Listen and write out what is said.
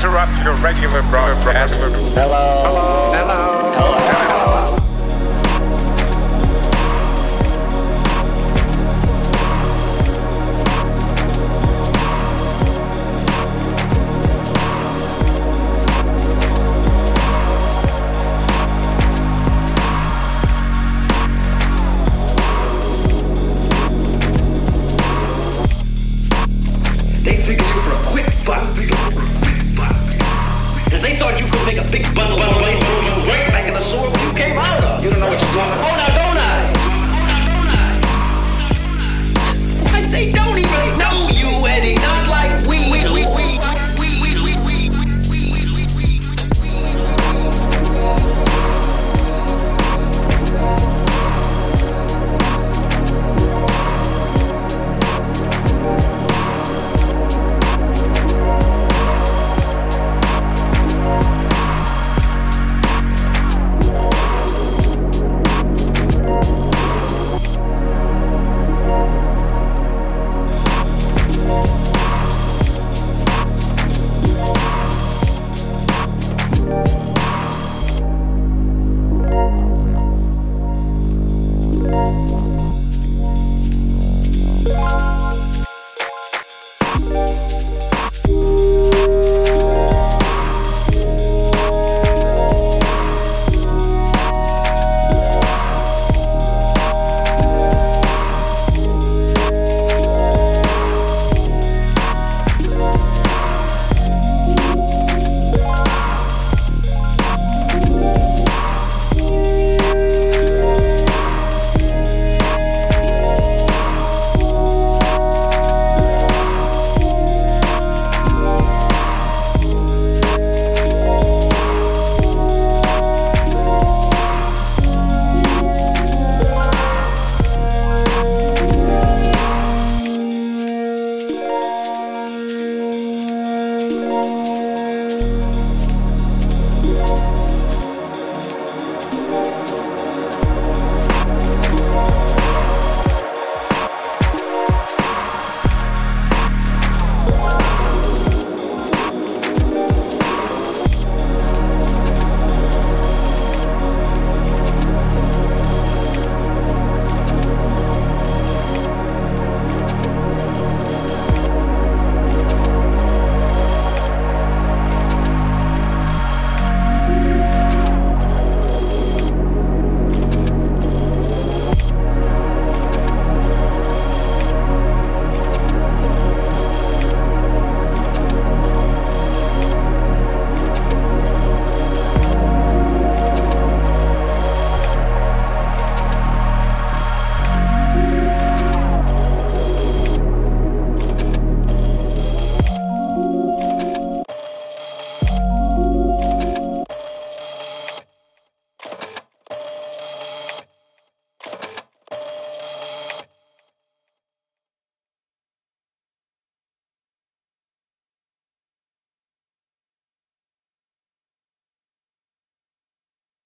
interrupt your regular broadcast. Hello. Hello. They thought you could make a big bundle of money, throw you right back in the sewer when you came out of. You don't know what you're doing. Oh, now don't I? Oh, like they don't even